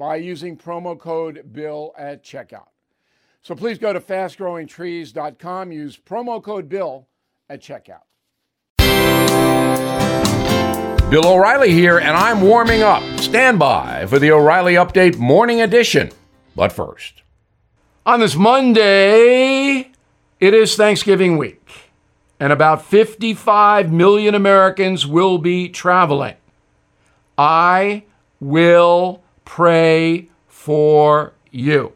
by using promo code BILL at checkout. So please go to fastgrowingtrees.com, use promo code BILL at checkout. Bill O'Reilly here, and I'm warming up. Stand by for the O'Reilly Update Morning Edition. But first, on this Monday, it is Thanksgiving week, and about 55 million Americans will be traveling. I will pray for you.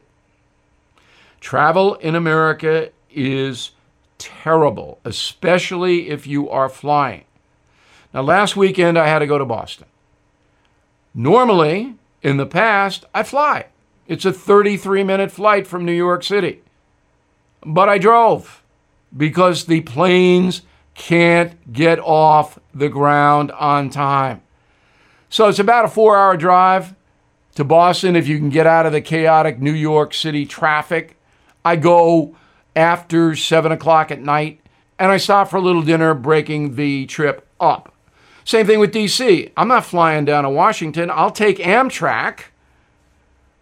Travel in America is terrible, especially if you are flying. Now, last weekend I had to go to Boston. Normally, in the past, I fly. It's a 33 minute flight from New York City. But I drove because the planes can't get off the ground on time. So it's about a four hour drive to Boston if you can get out of the chaotic New York City traffic. I go after seven o'clock at night and I stop for a little dinner, breaking the trip up. Same thing with DC. I'm not flying down to Washington. I'll take Amtrak,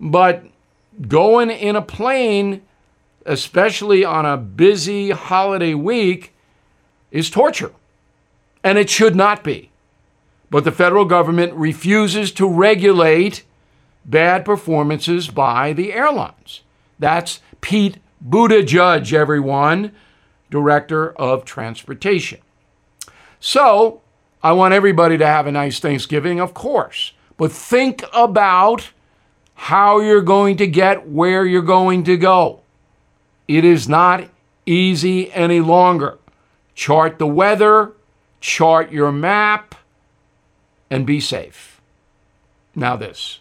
but going in a plane, especially on a busy holiday week, is torture. And it should not be. But the federal government refuses to regulate bad performances by the airlines. That's Pete Buttigieg, everyone, Director of Transportation. So, I want everybody to have a nice Thanksgiving, of course, but think about how you're going to get where you're going to go. It is not easy any longer. Chart the weather, chart your map, and be safe. Now, this.